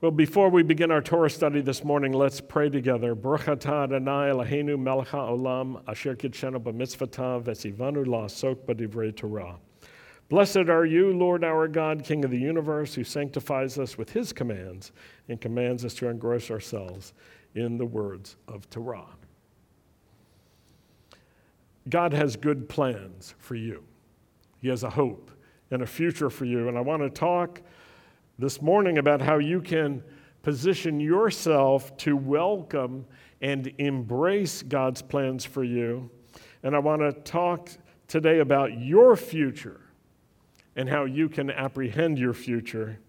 Well, before we begin our Torah study this morning, let's pray together. Baruch Adonai Eloheinu melech haolam asher b'mitzvotav b'divrei Torah. Blessed are you, Lord our God, King of the universe, who sanctifies us with his commands and commands us to engross ourselves in the words of Torah. God has good plans for you. He has a hope and a future for you. And I want to talk this morning about how you can position yourself to welcome and embrace God's plans for you. And I want to talk today about your future and how you can apprehend your future.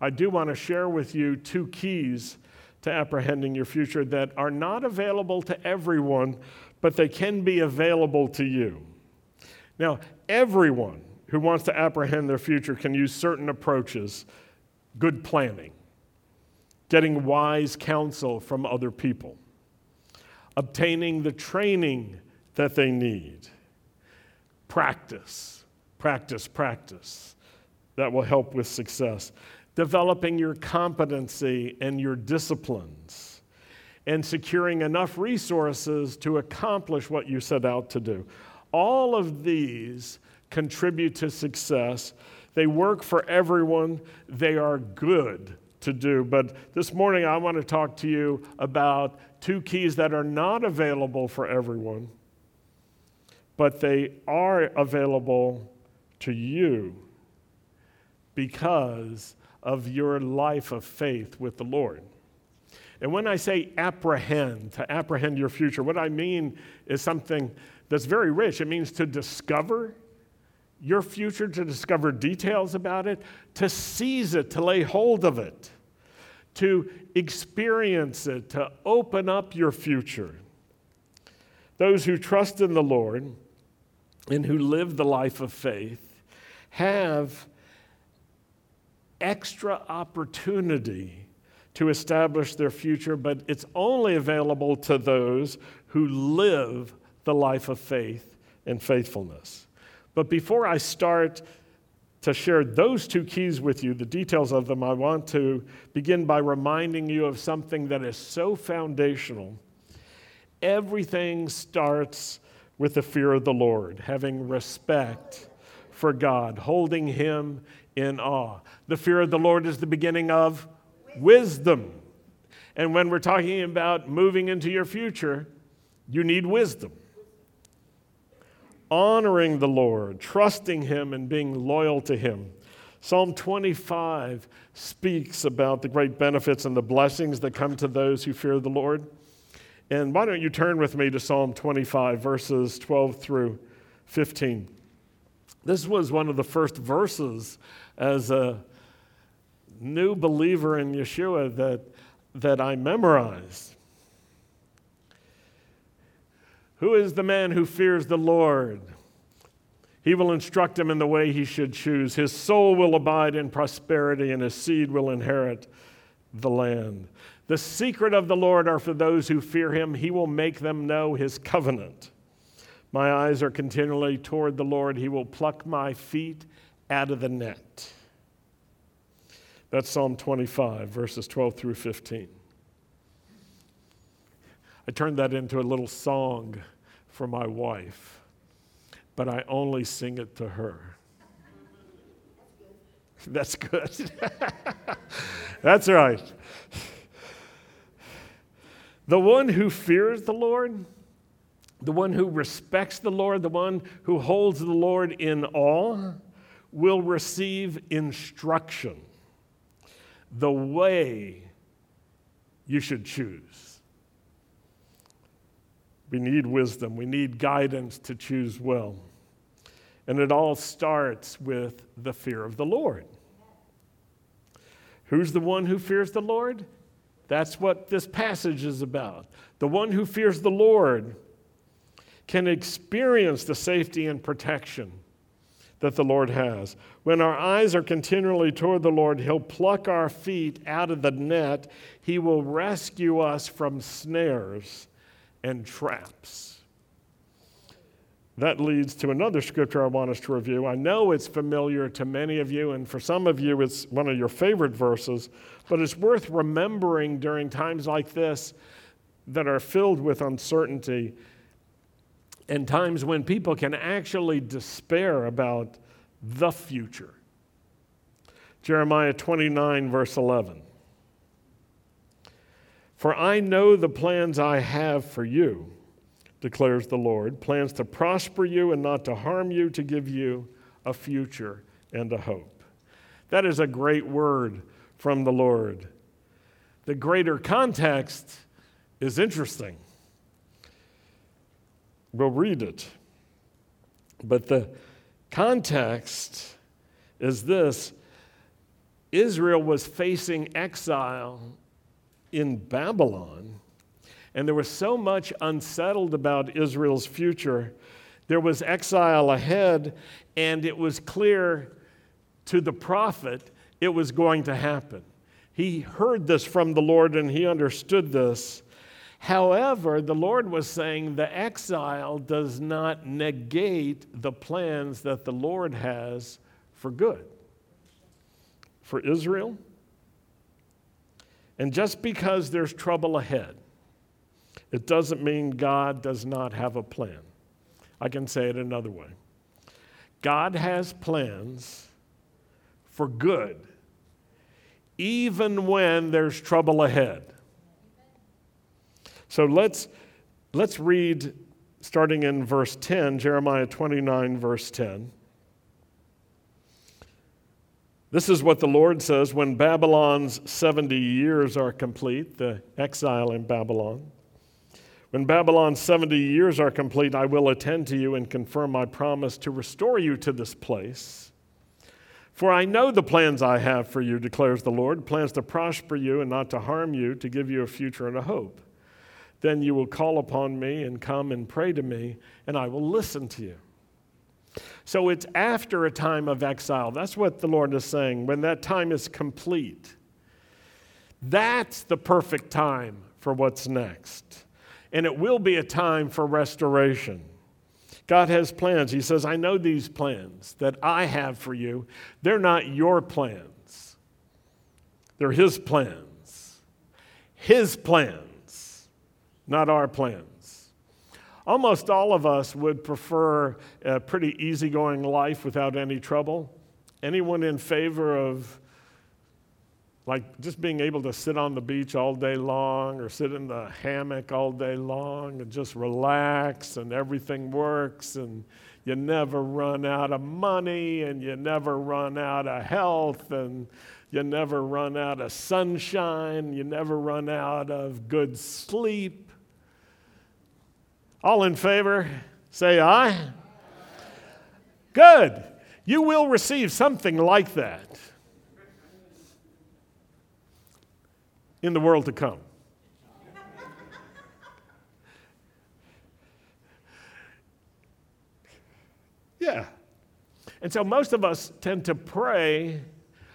I do want to share with you two keys to apprehending your future that are not available to everyone, but they can be available to you. Now, everyone who wants to apprehend their future can use certain approaches good planning, getting wise counsel from other people, obtaining the training that they need, practice, practice, practice. That will help with success. Developing your competency and your disciplines, and securing enough resources to accomplish what you set out to do. All of these contribute to success they work for everyone, they are good to do. But this morning, I want to talk to you about two keys that are not available for everyone, but they are available to you because of your life of faith with the Lord. And when I say apprehend, to apprehend your future, what I mean is something that's very rich. It means to discover, your future, to discover details about it, to seize it, to lay hold of it, to experience it, to open up your future. Those who trust in the Lord and who live the life of faith have extra opportunity to establish their future, but it's only available to those who live the life of faith and faithfulness. But before I start to share those two keys with you, the details of them, I want to begin by reminding you of something that is so foundational. Everything starts with the fear of the Lord, having respect for God, holding Him in awe. The fear of the Lord is the beginning of wisdom. And when we're talking about moving into your future, you need wisdom honoring the Lord, trusting Him, and being loyal to Him. Psalm 25 speaks about the great benefits and the blessings that come to those who fear the Lord. And why don't you turn with me to Psalm 25, verses 12 through 15. This was one of the first verses as a new believer in Yeshua that, that I memorized. Who is the man who fears the Lord? He will instruct him in the way he should choose. His soul will abide in prosperity, and his seed will inherit the land. The secret of the Lord are for those who fear him. He will make them know his covenant. My eyes are continually toward the Lord. He will pluck my feet out of the net. That's Psalm 25, verses 12 through 15. I turned that into a little song for my wife, but I only sing it to her. That's good. That's right. The one who fears the Lord, the one who respects the Lord, the one who holds the Lord in awe, will receive instruction, the way you should choose. We need wisdom, we need guidance to choose well. And it all starts with the fear of the Lord. Who's the one who fears the Lord? That's what this passage is about. The one who fears the Lord can experience the safety and protection that the Lord has. When our eyes are continually toward the Lord, He'll pluck our feet out of the net. He will rescue us from snares and traps. that leads to another scripture I want us to review. I know it's familiar to many of you, and for some of you, it's one of your favorite verses, but it's worth remembering during times like this that are filled with uncertainty and times when people can actually despair about the future. Jeremiah 29, verse 11. For I know the plans I have for you, declares the Lord plans to prosper you and not to harm you, to give you a future and a hope. That is a great word from the Lord. The greater context is interesting. We'll read it. But the context is this Israel was facing exile in Babylon, and there was so much unsettled about Israel's future. There was exile ahead, and it was clear to the prophet it was going to happen. He heard this from the Lord and he understood this. However, the Lord was saying the exile does not negate the plans that the Lord has for good for Israel. And just because there's trouble ahead, it doesn't mean God does not have a plan. I can say it another way God has plans for good, even when there's trouble ahead. So let's, let's read starting in verse 10, Jeremiah 29, verse 10. This is what the Lord says when Babylon's 70 years are complete, the exile in Babylon. When Babylon's 70 years are complete, I will attend to you and confirm my promise to restore you to this place. For I know the plans I have for you, declares the Lord plans to prosper you and not to harm you, to give you a future and a hope. Then you will call upon me and come and pray to me, and I will listen to you. So it's after a time of exile. That's what the Lord is saying. When that time is complete, that's the perfect time for what's next. And it will be a time for restoration. God has plans. He says, I know these plans that I have for you. They're not your plans, they're His plans. His plans not our plans. Almost all of us would prefer a pretty easygoing life without any trouble. Anyone in favor of like just being able to sit on the beach all day long or sit in the hammock all day long and just relax and everything works and you never run out of money and you never run out of health and you never run out of sunshine, you never run out of good sleep. All in favor, say aye. Good. You will receive something like that in the world to come. Yeah. And so most of us tend to pray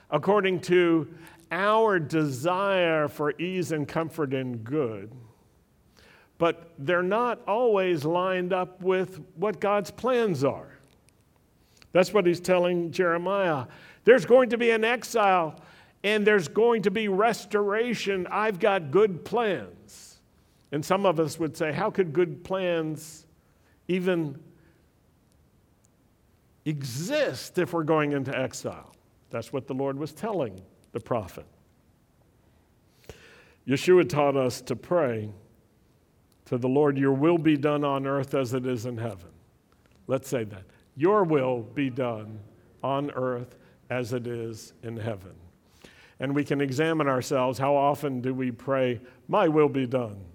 according to our desire for ease and comfort and good but they're not always lined up with what God's plans are. That's what he's telling Jeremiah. There's going to be an exile and there's going to be restoration. I've got good plans. And some of us would say, How could good plans even exist if we're going into exile? That's what the Lord was telling the prophet. Yeshua taught us to pray to the Lord, Your will be done on earth as it is in heaven. Let's say that. Your will be done on earth as it is in heaven. And we can examine ourselves how often do we pray, My will be done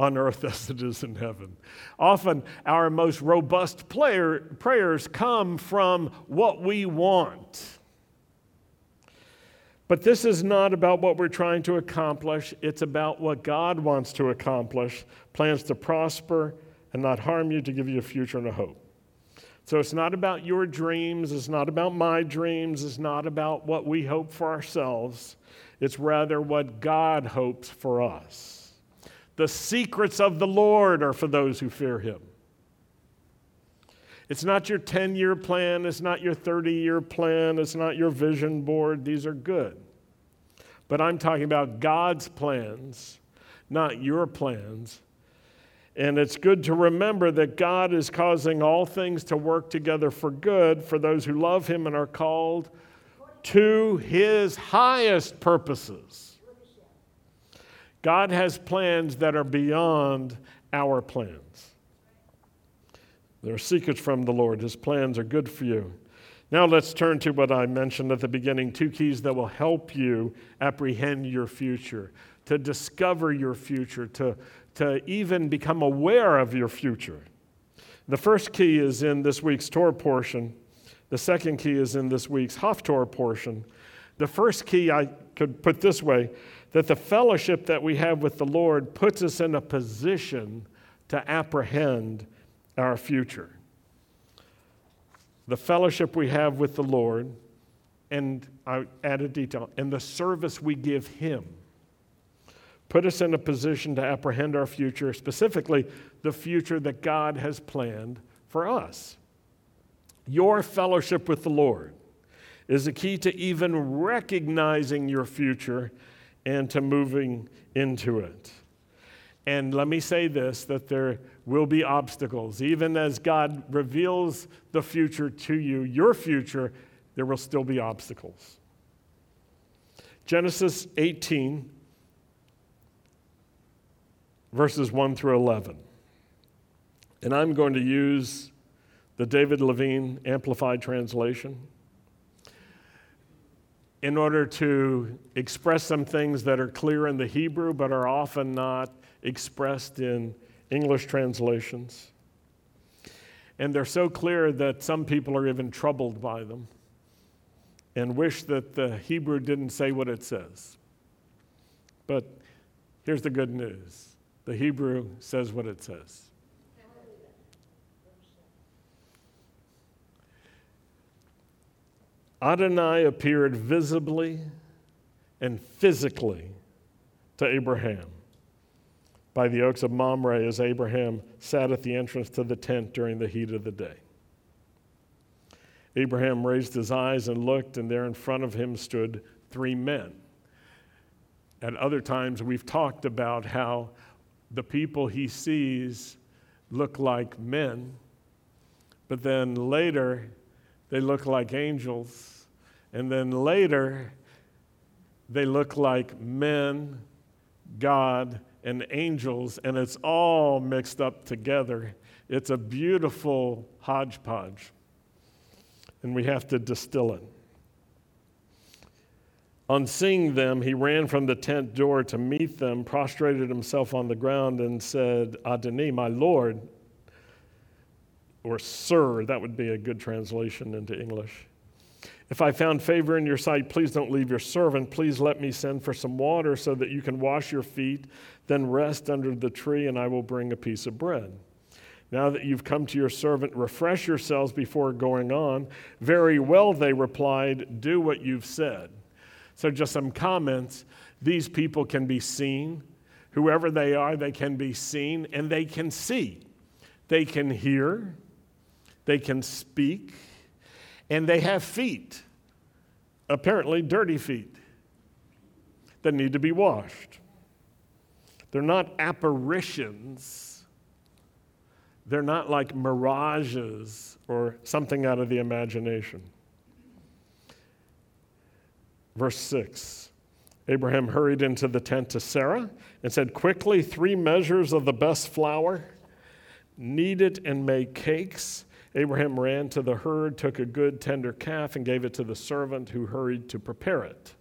on earth as it is in heaven. Often our most robust player, prayers come from what we want. But this is not about what we're trying to accomplish, it's about what God wants to accomplish plans to prosper and not harm you, to give you a future and a hope. So it's not about your dreams, it's not about my dreams, it's not about what we hope for ourselves. It's rather what God hopes for us. The secrets of the Lord are for those who fear him. It's not your 10 year plan, it's not your 30 year plan, it's not your vision board. These are good. But I'm talking about God's plans, not your plans. And it's good to remember that God is causing all things to work together for good for those who love Him and are called to His highest purposes. God has plans that are beyond our plans. They're secrets from the Lord. His plans are good for you. Now let's turn to what I mentioned at the beginning two keys that will help you apprehend your future, to discover your future, to, to even become aware of your future. The first key is in this week's Torah portion. The second key is in this week's Haftorah portion. The first key I could put this way that the fellowship that we have with the Lord puts us in a position to apprehend our future. The fellowship we have with the Lord, and I add a detail, and the service we give Him put us in a position to apprehend our future, specifically the future that God has planned for us. Your fellowship with the Lord is the key to even recognizing your future and to moving into it. And let me say this that there will be obstacles. Even as God reveals the future to you, your future, there will still be obstacles. Genesis 18 verses 1 through 11. And I'm going to use the David Levine Amplified Translation in order to express some things that are clear in the Hebrew but are often not expressed in English translations. And they're so clear that some people are even troubled by them and wish that the Hebrew didn't say what it says. But here's the good news the Hebrew says what it says. Adonai appeared visibly and physically to Abraham by the oaks of Mamre as Abraham sat at the entrance to the tent during the heat of the day. Abraham raised his eyes and looked, and there in front of him stood three men. At other times, we've talked about how the people he sees look like men, but then later they look like angels, and then later they look like men, God, and angels, and it's all mixed up together. It's a beautiful hodgepodge, and we have to distill it. On seeing them, he ran from the tent door to meet them, prostrated himself on the ground, and said, Adoni, my Lord, or Sir, that would be a good translation into English. If I found favor in your sight, please don't leave your servant. Please let me send for some water so that you can wash your feet, then rest under the tree, and I will bring a piece of bread. Now that you've come to your servant, refresh yourselves before going on. Very well, they replied, do what you've said. So, just some comments. These people can be seen. Whoever they are, they can be seen and they can see. They can hear. They can speak. And they have feet, apparently dirty feet, that need to be washed. They're not apparitions. They're not like mirages or something out of the imagination. Verse 6 Abraham hurried into the tent to Sarah and said, Quickly, three measures of the best flour, knead it and make cakes. Abraham ran to the herd, took a good tender calf, and gave it to the servant who hurried to prepare it.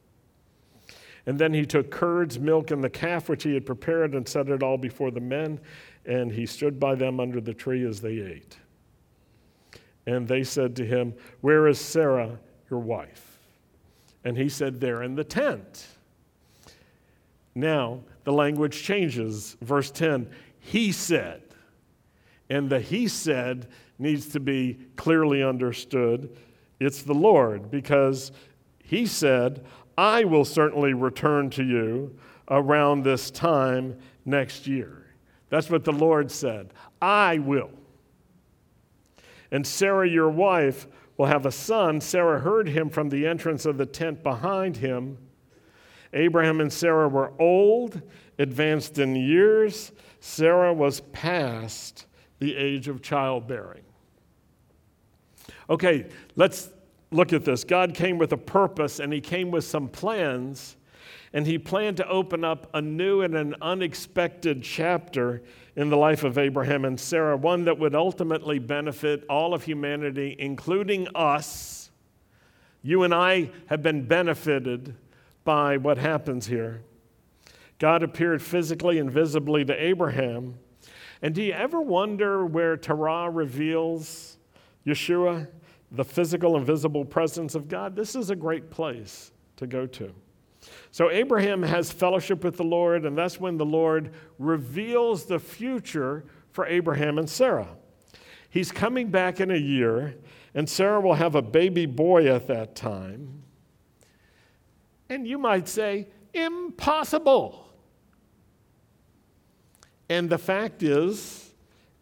And then he took curds, milk, and the calf which he had prepared and set it all before the men, and he stood by them under the tree as they ate. And they said to him, Where is Sarah, your wife? And he said, They're in the tent. Now, the language changes. Verse 10 He said. And the He said needs to be clearly understood. It's the Lord, because He said, I will certainly return to you around this time next year. That's what the Lord said. I will. And Sarah, your wife, will have a son. Sarah heard him from the entrance of the tent behind him. Abraham and Sarah were old, advanced in years. Sarah was past the age of childbearing. Okay, let's look at this. God came with a purpose and he came with some plans, and he planned to open up a new and an unexpected chapter in the life of Abraham and Sarah, one that would ultimately benefit all of humanity, including us. You and I have been benefited by what happens here. God appeared physically and visibly to Abraham. And do you ever wonder where Torah reveals Yeshua, the physical and visible presence of God? This is a great place to go to. So Abraham has fellowship with the Lord, and that's when the Lord reveals the future for Abraham and Sarah. He's coming back in a year, and Sarah will have a baby boy at that time. And you might say, impossible. And the fact is,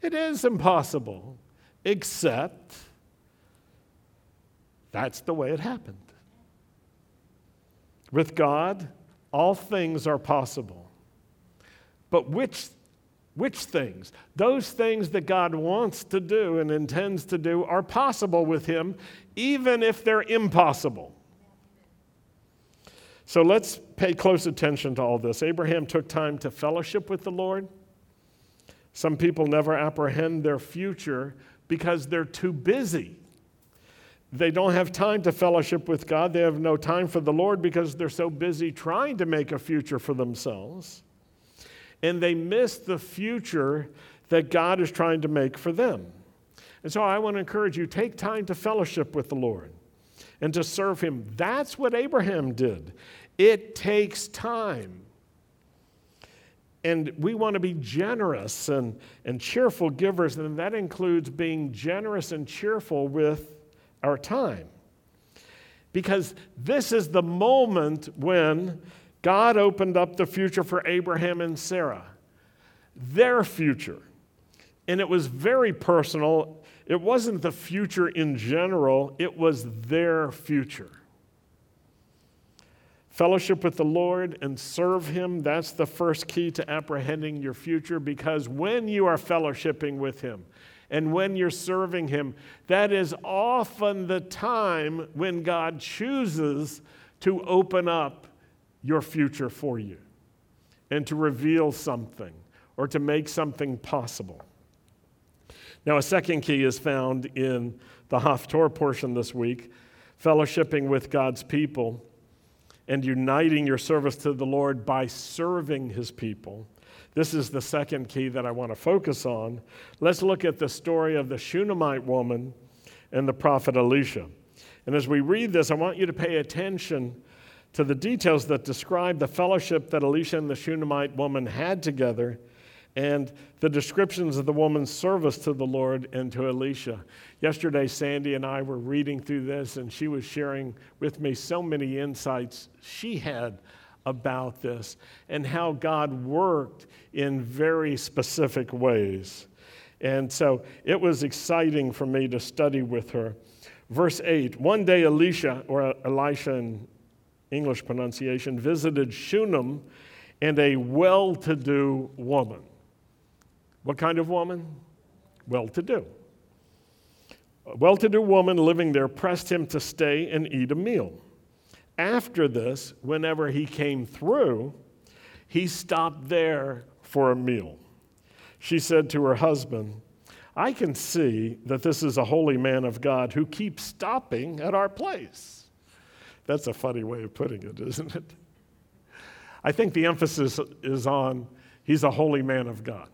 it is impossible, except that's the way it happened. With God, all things are possible. But which, which things? Those things that God wants to do and intends to do are possible with Him, even if they're impossible. So let's pay close attention to all this. Abraham took time to fellowship with the Lord. Some people never apprehend their future because they're too busy. They don't have time to fellowship with God. They have no time for the Lord because they're so busy trying to make a future for themselves. And they miss the future that God is trying to make for them. And so I want to encourage you take time to fellowship with the Lord and to serve Him. That's what Abraham did. It takes time. And we want to be generous and, and cheerful givers, and that includes being generous and cheerful with our time. Because this is the moment when God opened up the future for Abraham and Sarah, their future. And it was very personal. It wasn't the future in general, it was their future. Fellowship with the Lord and serve Him, that's the first key to apprehending your future because when you are fellowshipping with Him and when you're serving Him, that is often the time when God chooses to open up your future for you and to reveal something or to make something possible. Now, a second key is found in the Haftorah portion this week fellowshipping with God's people and uniting your service to the Lord by serving his people. This is the second key that I want to focus on. Let's look at the story of the Shunammite woman and the prophet Elisha. And as we read this, I want you to pay attention to the details that describe the fellowship that Elisha and the Shunammite woman had together and the descriptions of the woman's service to the Lord and to Elisha. Yesterday, Sandy and I were reading through this, and she was sharing with me so many insights she had about this and how God worked in very specific ways. And so it was exciting for me to study with her. Verse 8 One day, Elisha, or Elisha in English pronunciation, visited Shunem and a well to do woman. What kind of woman? Well to do. A well to do woman living there pressed him to stay and eat a meal. After this, whenever he came through, he stopped there for a meal. She said to her husband, I can see that this is a holy man of God who keeps stopping at our place. That's a funny way of putting it, isn't it? I think the emphasis is on he's a holy man of God.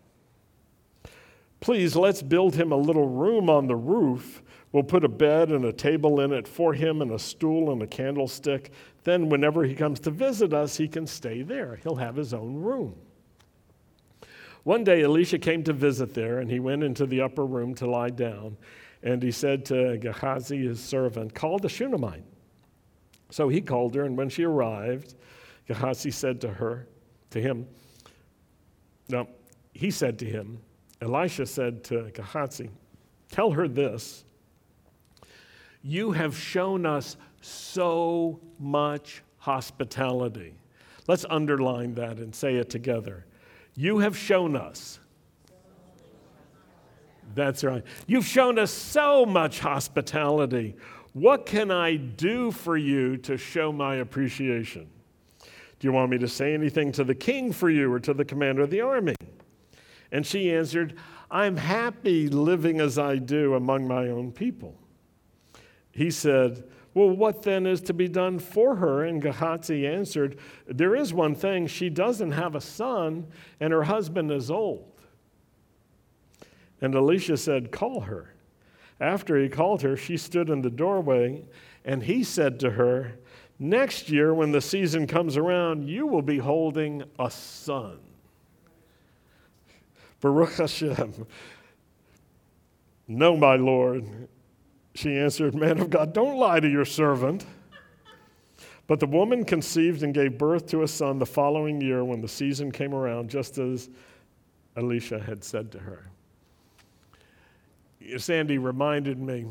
Please, let's build him a little room on the roof. We'll put a bed and a table in it for him, and a stool and a candlestick. Then, whenever he comes to visit us, he can stay there. He'll have his own room. One day, Elisha came to visit there, and he went into the upper room to lie down. And he said to Gehazi, his servant, Call the Shunammite. So he called her, and when she arrived, Gehazi said to her, to him, No, he said to him, Elisha said to Gehazi, Tell her this You have shown us so much hospitality. Let's underline that and say it together. You have shown us. That's right. You've shown us so much hospitality. What can I do for you to show my appreciation? Do you want me to say anything to the king for you or to the commander of the army? And she answered, I'm happy living as I do among my own people. He said, Well, what then is to be done for her? And Gehazi answered, There is one thing. She doesn't have a son, and her husband is old. And Elisha said, Call her. After he called her, she stood in the doorway, and he said to her, Next year, when the season comes around, you will be holding a son. Baruch Hashem. No, my Lord. She answered, Man of God, don't lie to your servant. But the woman conceived and gave birth to a son the following year when the season came around, just as Elisha had said to her. Sandy reminded me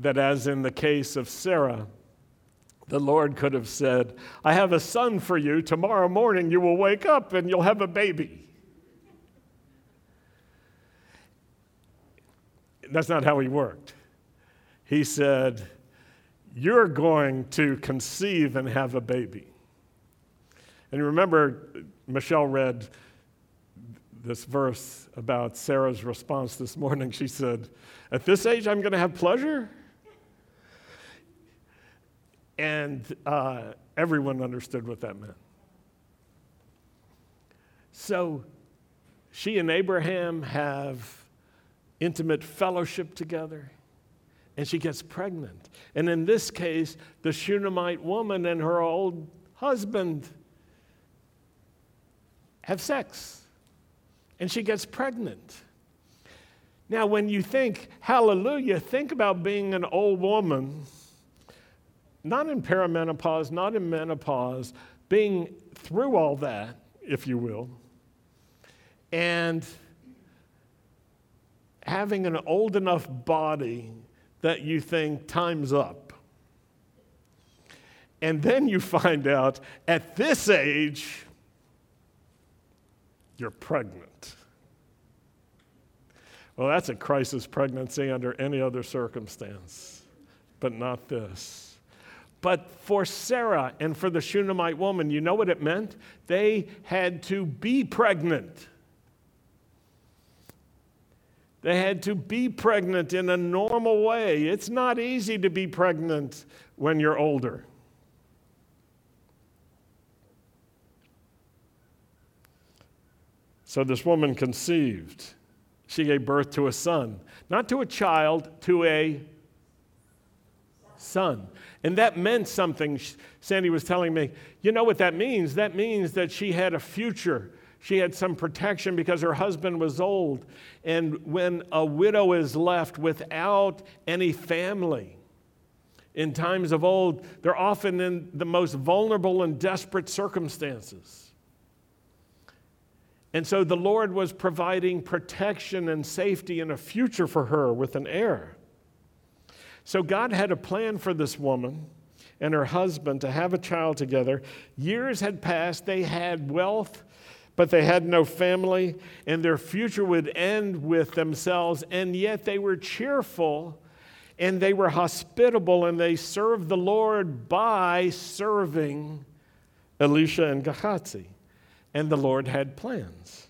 that, as in the case of Sarah, the Lord could have said, I have a son for you. Tomorrow morning you will wake up and you'll have a baby. That's not how he worked. He said, You're going to conceive and have a baby. And you remember, Michelle read this verse about Sarah's response this morning. She said, At this age, I'm going to have pleasure? And uh, everyone understood what that meant. So she and Abraham have intimate fellowship together, and she gets pregnant. And in this case, the Shunammite woman and her old husband have sex, and she gets pregnant. Now, when you think, hallelujah, think about being an old woman not in perimenopause, not in menopause, being through all that, if you will, and having an old enough body that you think time's up. And then you find out at this age, you're pregnant. Well, that's a crisis pregnancy under any other circumstance, but not this. But for Sarah and for the Shunammite woman, you know what it meant? They had to be pregnant. They had to be pregnant in a normal way. It's not easy to be pregnant when you're older. So this woman conceived. She gave birth to a son, not to a child, to a son. And that meant something. Sandy was telling me, you know what that means? That means that she had a future. She had some protection because her husband was old. And when a widow is left without any family, in times of old, they're often in the most vulnerable and desperate circumstances. And so the Lord was providing protection and safety and a future for her with an heir. So God had a plan for this woman and her husband to have a child together. Years had passed, they had wealth, but they had no family, and their future would end with themselves, and yet they were cheerful and they were hospitable and they served the Lord by serving Elisha and Gehazi. And the Lord had plans.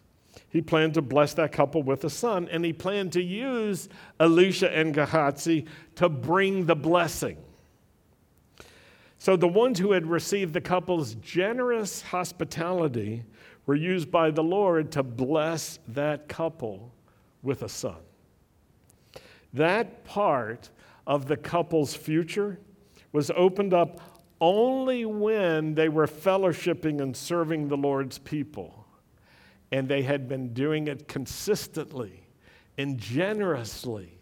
He planned to bless that couple with a son, and he planned to use Elisha and Gehazi to bring the blessing. So the ones who had received the couple's generous hospitality were used by the Lord to bless that couple with a son. That part of the couple's future was opened up only when they were fellowshipping and serving the Lord's people and they had been doing it consistently and generously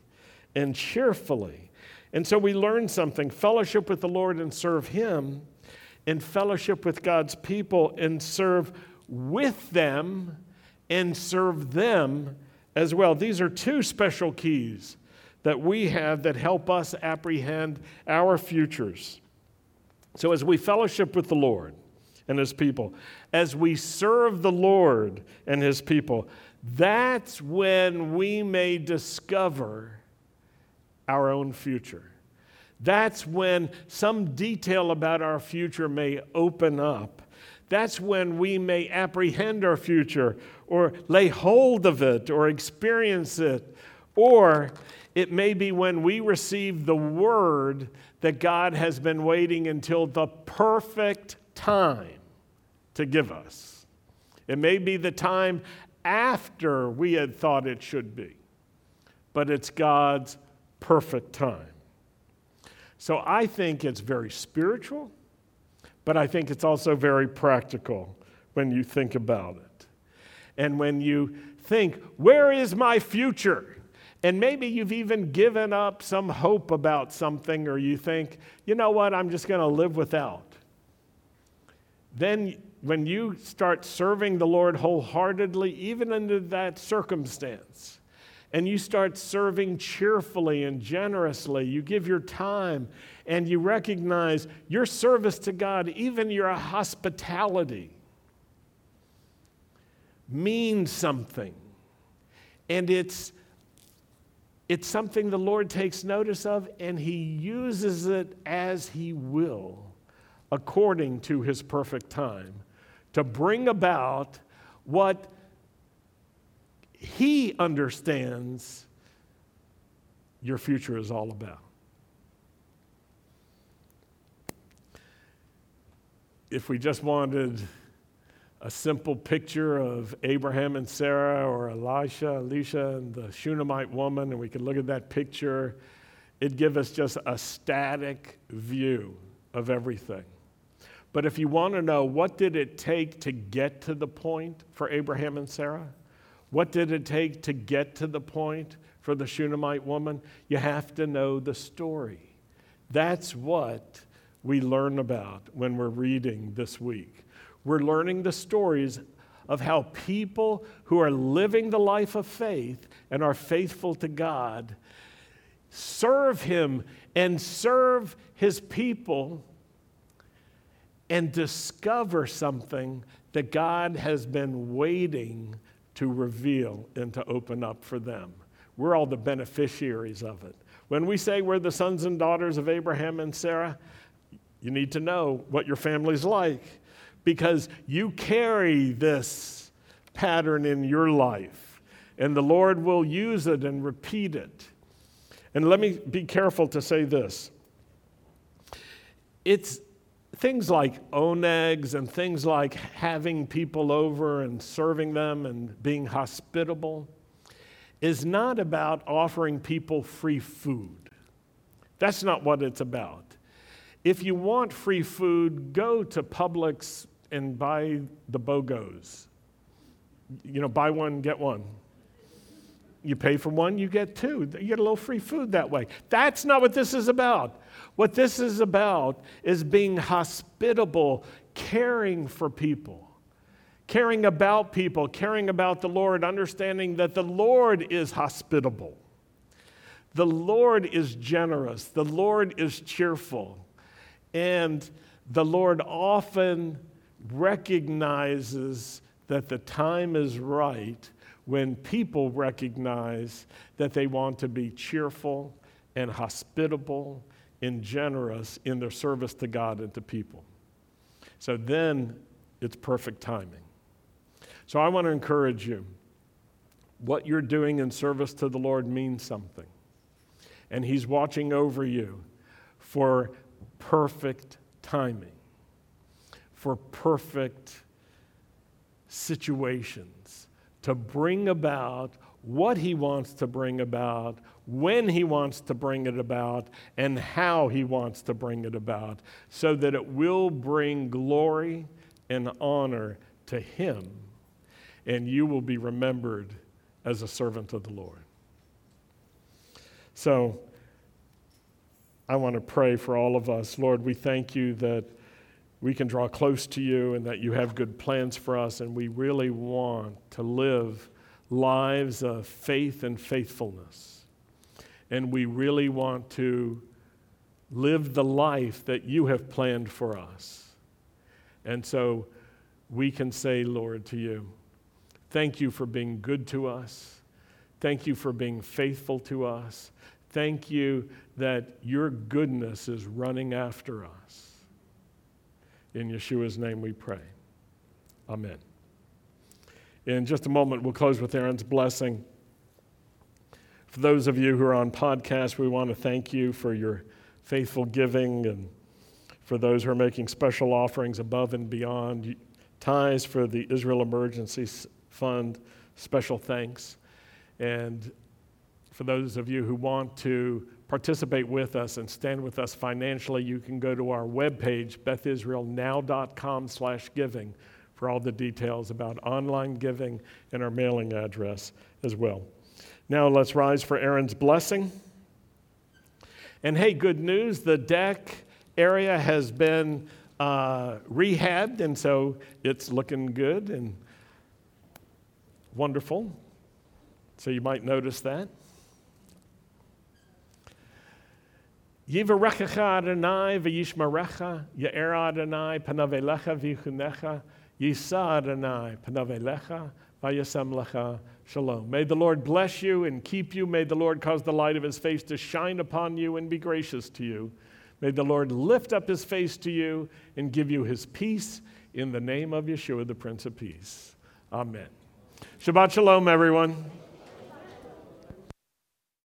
and cheerfully. And so we learn something fellowship with the Lord and serve Him, and fellowship with God's people and serve with them and serve them as well. These are two special keys that we have that help us apprehend our futures. So, as we fellowship with the Lord and His people, as we serve the Lord and His people, that's when we may discover our own future. That's when some detail about our future may open up. That's when we may apprehend our future or lay hold of it or experience it. Or it may be when we receive the word that God has been waiting until the perfect time to give us. It may be the time after we had thought it should be, but it's God's perfect time. So I think it's very spiritual, but I think it's also very practical when you think about it. And when you think, where is my future? And maybe you've even given up some hope about something, or you think, you know what, I'm just going to live without. Then, when you start serving the Lord wholeheartedly, even under that circumstance, and you start serving cheerfully and generously, you give your time, and you recognize your service to God, even your hospitality, means something. And it's it's something the Lord takes notice of, and He uses it as He will, according to His perfect time, to bring about what He understands your future is all about. If we just wanted a simple picture of Abraham and Sarah or Elisha, Elisha and the Shunammite woman, and we could look at that picture. It'd give us just a static view of everything. But if you want to know what did it take to get to the point for Abraham and Sarah? What did it take to get to the point for the Shunammite woman? You have to know the story. That's what we learn about when we're reading this week we're learning the stories of how people who are living the life of faith and are faithful to God serve Him and serve His people and discover something that God has been waiting to reveal and to open up for them. We're all the beneficiaries of it. When we say we're the sons and daughters of Abraham and Sarah, you need to know what your family's like because you carry this pattern in your life, and the Lord will use it and repeat it. And let me be careful to say this it's things like onegs and things like having people over and serving them and being hospitable is not about offering people free food. That's not what it's about. If you want free food, go to Publix and buy the BOGOs. You know, buy one, get one. You pay for one, you get two. You get a little free food that way. That's not what this is about. What this is about is being hospitable, caring for people, caring about people, caring about the Lord, understanding that the Lord is hospitable. The Lord is generous. The Lord is cheerful. And the Lord often recognizes that the time is right when people recognize that they want to be cheerful and hospitable and generous in their service to God and to people. So then it's perfect timing. So I want to encourage you. What you're doing in service to the Lord means something. And He's watching over you for perfect timing for perfect situations to bring about what he wants to bring about, when he wants to bring it about, and how he wants to bring it about, so that it will bring glory and honor to him, and you will be remembered as a servant of the Lord. So, I want to pray for all of us. Lord, we thank you that we can draw close to you and that you have good plans for us, and we really want to live lives of faith and faithfulness. And we really want to live the life that you have planned for us. And so we can say, Lord, to you, thank you for being good to us. Thank you for being faithful to us. Thank you that your goodness is running after us. In Yeshua's name we pray. Amen. In just a moment, we'll close with Aaron's blessing. For those of you who are on podcast, we want to thank you for your faithful giving and for those who are making special offerings above and beyond. Ties for the Israel Emergency Fund, special thanks. And for those of you who want to participate with us and stand with us financially, you can go to our webpage, bethisraelnow.com slash giving, for all the details about online giving and our mailing address as well. Now let's rise for Aaron's blessing. And hey, good news the deck area has been uh, rehabbed, and so it's looking good and wonderful. So you might notice that. Yivarechecha Adonai v'yishmarecha, Ya'er Adonai v'yichunecha, Yisa Adonai panavelecha v'yasem lecha shalom. May the Lord bless you and keep you. May the Lord cause the light of his face to shine upon you and be gracious to you. May the Lord lift up his face to you and give you his peace in the name of Yeshua, the Prince of Peace. Amen. Shabbat Shalom, everyone.